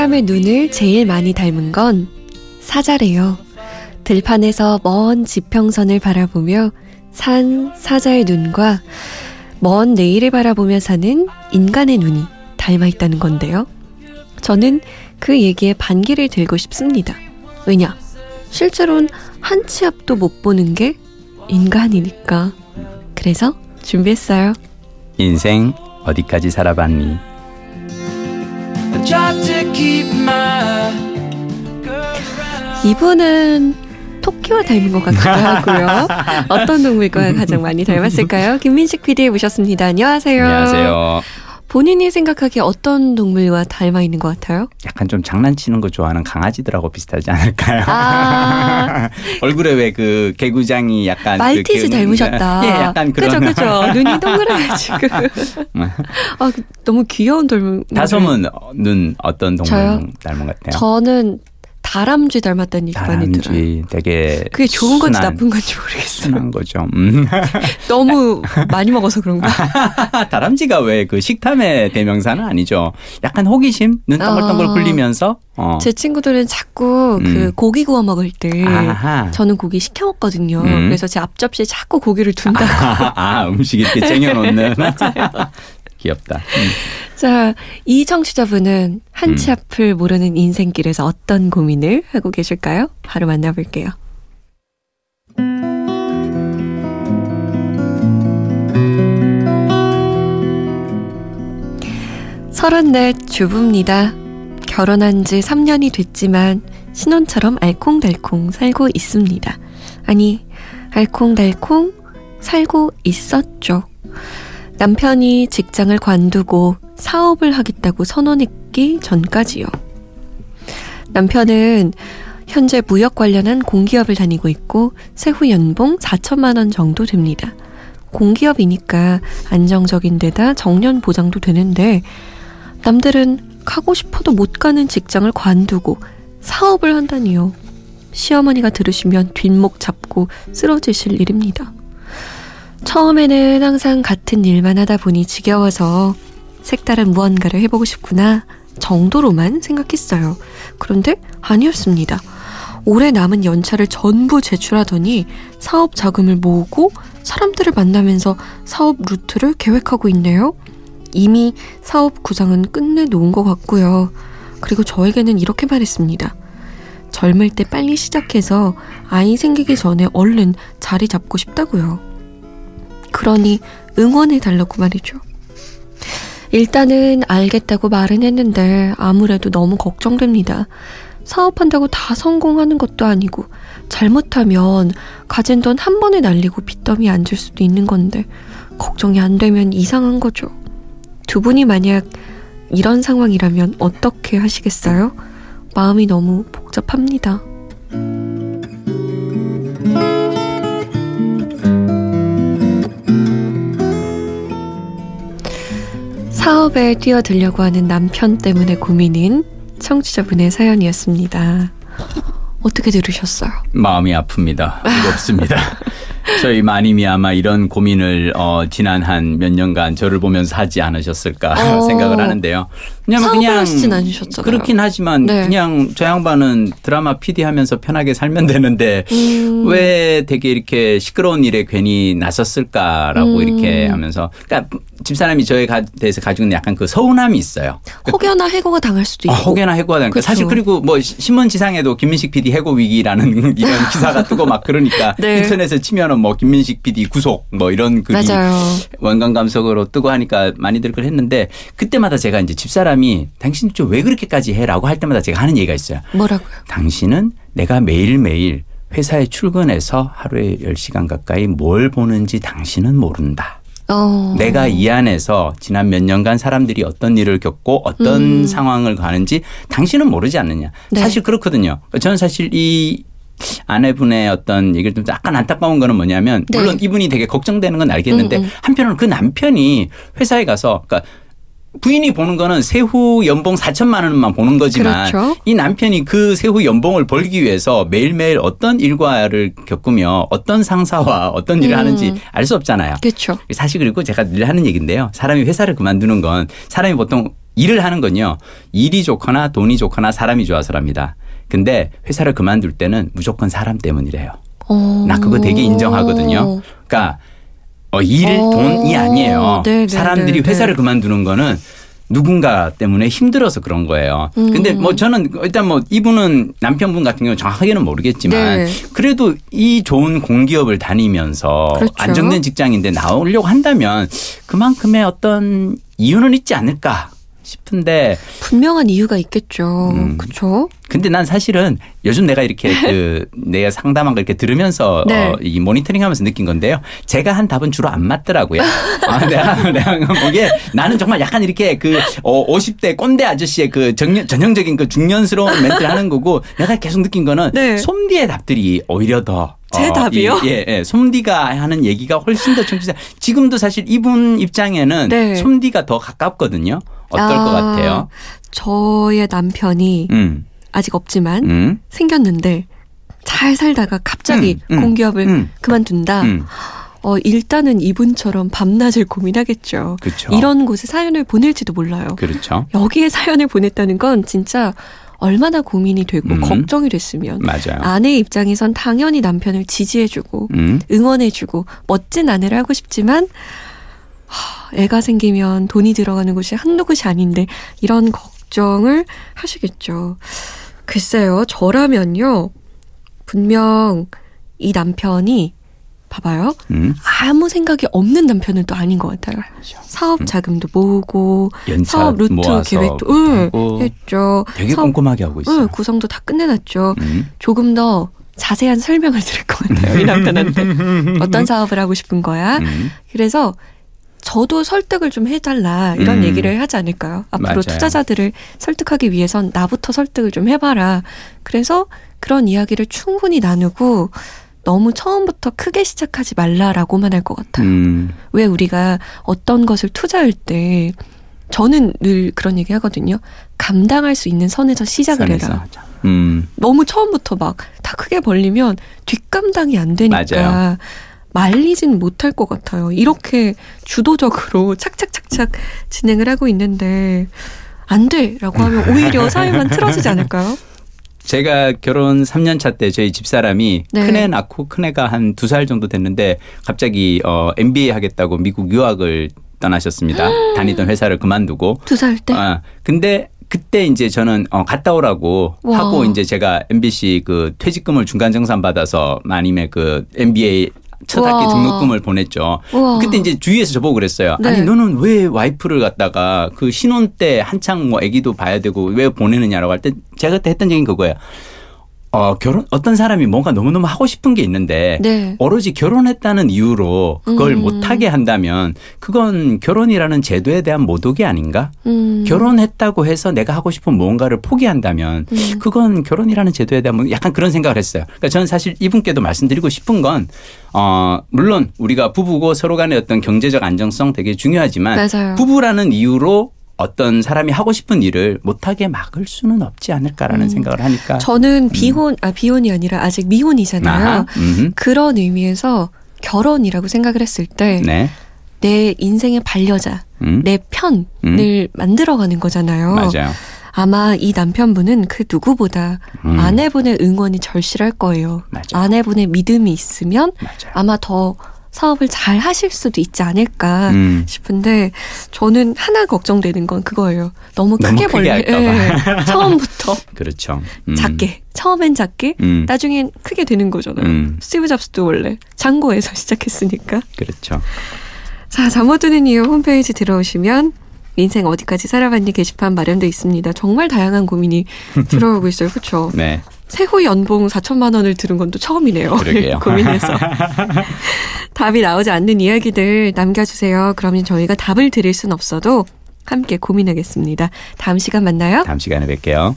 사람의 눈을 제일 많이 닮은 건 사자래요. 들판에서 먼 지평선을 바라보며 산 사자의 눈과 먼 내일을 바라보며 사는 인간의 눈이 닮아 있다는 건데요. 저는 그 얘기에 반기를 들고 싶습니다. 왜냐? 실제로는 한 치 앞도 못 보는 게 인간이니까. 그래서 준비했어요. 인생 어디까지 살아봤니? 이분은 토끼와 닮은 것 같기도 하고요. 어떤 동물과 가장 많이 닮았을까요? 김민식 PD 모셨습니다. 안녕하세요. 안녕하세요. 본인이 생각하기에 어떤 동물과 닮아 있는 것 같아요? 약간 좀 장난치는 거 좋아하는 강아지들하고 비슷하지 않을까요? 아. 얼굴에 왜 그 개구장이 약간 말티즈 그 닮으셨다. 예, 약간 그런. 그죠, 그죠. 눈이 동그래가지고. 아, 너무 귀여운 동물. 다솜은 눈 어떤 동물 저요? 닮은 것 같아요? 저는 다람쥐 닮았다는 얘기 많이 들어요. 다람쥐 되게 그게 좋은 건지 순한, 나쁜 건지 모르겠어요. 순한 거죠. 음. 너무 많이 먹어서 그런가? 다람쥐가 왜 그 식탐의 대명사는 아니죠. 약간 호기심, 눈 동글동글 아. 굴리면서 어. 제 친구들은 자꾸 그 음. 고기 구워 먹을 때 아하. 저는 고기 시켜 먹거든요. 음. 그래서 제 앞접시에 자꾸 고기를 둔다고. 아, 아, 음식 이렇게 쟁여놓는. 귀엽다. 음. 자, 이 청취자분은 한치 음. 앞을 모르는 인생길에서 어떤 고민을 하고 계실까요? 바로 만나볼게요. 서른넷 주부입니다. 결혼한 지 3년이 됐지만 신혼처럼 알콩달콩 살고 있습니다. 아니, 알콩달콩 살고 있었죠. 남편이 직장을 관두고 사업을 하겠다고 선언했기 전까지요. 남편은 현재 무역 관련한 공기업을 다니고 있고 세후 연봉 4천만 원 정도 됩니다. 공기업이니까 안정적인 데다 정년 보장도 되는데 남들은 가고 싶어도 못 가는 직장을 관두고 사업을 한다니요. 시어머니가 들으시면 뒷목 잡고 쓰러지실 일입니다. 처음에는 항상 같은 일만 하다 보니 지겨워서 색다른 무언가를 해보고 싶구나 정도로만 생각했어요. 그런데 아니었습니다. 올해 남은 연차를 전부 제출하더니 사업 자금을 모으고 사람들을 만나면서 사업 루트를 계획하고 있네요. 이미 사업 구상은 끝내 놓은 것 같고요. 그리고 저에게는 이렇게 말했습니다. 젊을 때 빨리 시작해서 아이 생기기 전에 얼른 자리 잡고 싶다고요. 그러니 응원해 달라고 말이죠. 일단은 알겠다고 말은 했는데 아무래도 너무 걱정됩니다. 사업한다고 다 성공하는 것도 아니고 잘못하면 가진 돈 한 번에 날리고 빚더미 앉을 수도 있는 건데 걱정이 안 되면 이상한 거죠. 두 분이 만약 이런 상황이라면 어떻게 하시겠어요? 마음이 너무 복잡합니다. 사업에 뛰어들려고 하는 남편 때문에 고민인 청취자분의 사연이었습니다. 어떻게 들으셨어요? 마음이 아픕니다. 무겁습니다. 저희 마님이 아마 이런 고민을 어, 지난 한 몇 년간 저를 보면서 하지 않으셨을까 어. 생각을 하는데요. 왜냐면 그냥 않으셨잖아요. 그렇긴 하지만 네. 그냥 저 양반은 드라마 PD 하면서 편하게 살면 되는데 음. 왜 되게 이렇게 시끄러운 일에 괜히 나섰을까라고 음. 이렇게 하면서 그러니까 집사람이 저에 가- 대해서 가지고 있는 약간 그 서운함이 있어요. 혹여나 해고가 당할 수도 아, 있고. 혹여나 해고가 되니까 그쵸. 사실 그리고 뭐 시- 신문지상에도 김민식 PD 해고 위기라는 이런 기사가 뜨고 막 그러니까 네. 인터넷에 치면은 뭐 김민식 PD 구속 뭐 이런 글이 맞아요. 원강 감석으로 뜨고 하니까 많이들 그걸 했는데 그때마다 제가 이제 집사람이 당신 좀 왜 그렇게까지 해라고 할 때마다 제가 하는 얘기가 있어요. 뭐라고요? 당신은 내가 매일매일 회사에 출근해서 하루에 10시간 가까이 뭘 보는지 당신은 모른다. 어. 내가 이 안에서 지난 몇 년간 사람들이 어떤 일을 겪고 어떤 음. 상황을 가는지 당신은 모르지 않느냐. 네. 사실 그렇거든요. 저는 사실 이 아내분의 어떤 얘기를 좀 약간 안타까운 거는 뭐냐면 네. 물론 이분이 되게 걱정되는 건 알겠는데 음, 음. 한편으로는 그 남편이 회사에 가서 그러니까 부인이 보는 거는 세후 연봉 4천만 원만 보는 거지만 그렇죠. 이 남편이 그 세후 연봉을 벌기 위해서 매일매일 어떤 일과를 겪으며 어떤 상사와 어떤 일을 음. 하는지 알 수 없잖아요. 그렇죠. 사실 그리고 제가 늘 하는 얘기인데요. 사람이 회사를 그만두는 건 사람이 보통 일을 하는 건요. 일이 좋거나 돈이 좋거나 사람이 좋아서랍니다. 근데 회사를 그만둘 때는 무조건 사람 때문이래요. 어. 나 그거 되게 인정하거든요. 그러니까 어, 일, 어. 돈이 아니에요. 네, 네, 사람들이 네, 회사를 네. 그만두는 거는 누군가 때문에 힘들어서 그런 거예요. 음. 근데 뭐 저는 일단 뭐 이분은 남편분 같은 경우 정확하게는 모르겠지만 네. 그래도 이 좋은 공기업을 다니면서 그렇죠. 안정된 직장인데 나오려고 한다면 그만큼의 어떤 이유는 있지 않을까 싶은데 분명한 이유가 있겠죠. 음. 그렇죠? 근데 난 사실은 요즘 내가 이렇게 그 내가 상담한 걸 이렇게 들으면서 네. 어, 이 모니터링 하면서 느낀 건데요. 제가 한 답은 주로 안 맞더라고요. 아, 내가, 내가 보기에 나는 정말 약간 이렇게 그 어, 50대 꼰대 아저씨의 그 전형, 전형적인 그 중년스러운 멘트를 하는 거고 내가 계속 느낀 거는 네. 솜디의 답들이 오히려 더 제 답이요? 이, 예, 예. 솜디가 하는 얘기가 훨씬 더 청취자. 지금도 사실 이분 입장에는 네. 솜디가 더 가깝거든요. 어떨 아, 것 같아요? 저의 남편이 음, 아직 없지만 음, 생겼는데 잘 살다가 갑자기 음, 음, 공기업을 음. 그만둔다. 음. 어, 일단은 이분처럼 밤낮을 고민하겠죠. 그렇죠. 이런 곳에 사연을 보낼지도 몰라요. 그렇죠. 여기에 사연을 보냈다는 건 진짜 얼마나 고민이 되고 음. 걱정이 됐으면 맞아요. 아내 입장에선 당연히 남편을 지지해주고 음. 응원해주고 멋진 아내를 하고 싶지만 하, 애가 생기면 돈이 들어가는 곳이 한두 곳이 아닌데 이런 걱정을 하시겠죠. 글쎄요, 저라면요, 분명 이 남편이 봐봐요. 음. 아무 생각이 없는 남편은 또 아닌 것 같아요. 사업 자금도 모으고 사업 루트 계획도 응, 했죠. 되게 사업 꼼꼼하게 하고 있어요. 응, 구성도 다 끝내놨죠. 음. 조금 더 자세한 설명을 들을 것 같아요. 이 남편한테. 어떤 사업을 하고 싶은 거야. 음. 그래서 저도 설득을 좀 해달라 이런 음. 얘기를 하지 않을까요? 앞으로 맞아요. 투자자들을 설득하기 위해선 나부터 설득을 좀 해봐라. 그래서 그런 이야기를 충분히 나누고 너무 처음부터 크게 시작하지 말라라고만 할 것 같아요. 음. 왜 우리가 어떤 것을 투자할 때 저는 늘 그런 얘기 하거든요. 감당할 수 있는 선에서 시작을 선에서 해라. 음. 너무 처음부터 막 다 크게 벌리면 뒷감당이 안 되니까 맞아요. 말리진 못할 것 같아요. 이렇게 주도적으로 착착착착 진행을 하고 있는데 안 돼라고 하면 오히려 사회만 틀어지지 않을까요? 제가 결혼 3년 차 때 저희 집사람이 네. 큰애 낳고 큰애가 한 두 살 정도 됐는데 갑자기 어 MBA 하겠다고 미국 유학을 떠나셨습니다. 다니던 회사를 그만두고 두 살 때. 아, 근데 그때 이제 저는 어, 갔다 오라고 와. 하고 이제 제가 MBC 그 퇴직금을 중간 정산 받아서 마님의 그 MBA 첫 학기 와. 등록금을 보냈죠. 우와. 그때 이제 주위에서 저보고 그랬어요. 네. 아니 너는 왜 와이프를 갖다가 그 신혼 때 한창 뭐 아기도 봐야 되고 왜 보내느냐라고 할 때 제가 그때 했던 얘기는 그거예요. 어 결혼 어떤 사람이 뭔가 너무너무 하고 싶은 게 있는데 네. 오로지 결혼했다는 이유로 그걸 음. 못하게 한다면 그건 결혼이라는 제도에 대한 모독이 아닌가? 음. 결혼했다고 해서 내가 하고 싶은 무언가를 포기한다면 음. 그건 결혼이라는 제도에 대한 뭐 약간 그런 생각을 했어요. 그러니까 저는 사실 이분께도 말씀드리고 싶은 건 어, 물론 우리가 부부고 서로 간의 어떤 경제적 안정성 되게 중요하지만 맞아요. 부부라는 이유로 어떤 사람이 하고 싶은 일을 못하게 막을 수는 없지 않을까라는 음. 생각을 하니까. 저는 비혼 아 비혼이 아니라 아직 미혼이잖아요. 그런 의미에서 결혼이라고 생각을 했을 때내 네. 인생의 반려자, 음. 내 편을 음. 만들어가는 거잖아요. 맞아요. 아마 이 남편분은 그 누구보다 음. 아내분의 응원이 절실할 거예요. 맞아요. 아내분의 믿음이 있으면 맞아요. 아마 더 사업을 잘 하실 수도 있지 않을까 음. 싶은데 저는 하나 걱정되는 건 그거예요. 너무 크게 크게 할까 예. 처음부터 그렇죠. 음. 작게 처음엔 작게 음. 나중엔 크게 되는 거잖아요. 음. 스티브 잡스도 원래 창고에서 시작했으니까. 그렇죠. 자, 잠못 드는 이유 홈페이지 들어오시면 인생 어디까지 살아봤니 게시판 마련돼 있습니다. 정말 다양한 고민이 들어오고 있어요. 그렇죠? 네. 세후 연봉 4천만 원을 들은 건 또 처음이네요. 고민해서. 답이 나오지 않는 이야기들 남겨주세요. 그러면 저희가 답을 드릴 순 없어도 함께 고민하겠습니다. 다음 시간 만나요. 다음 시간에 뵐게요.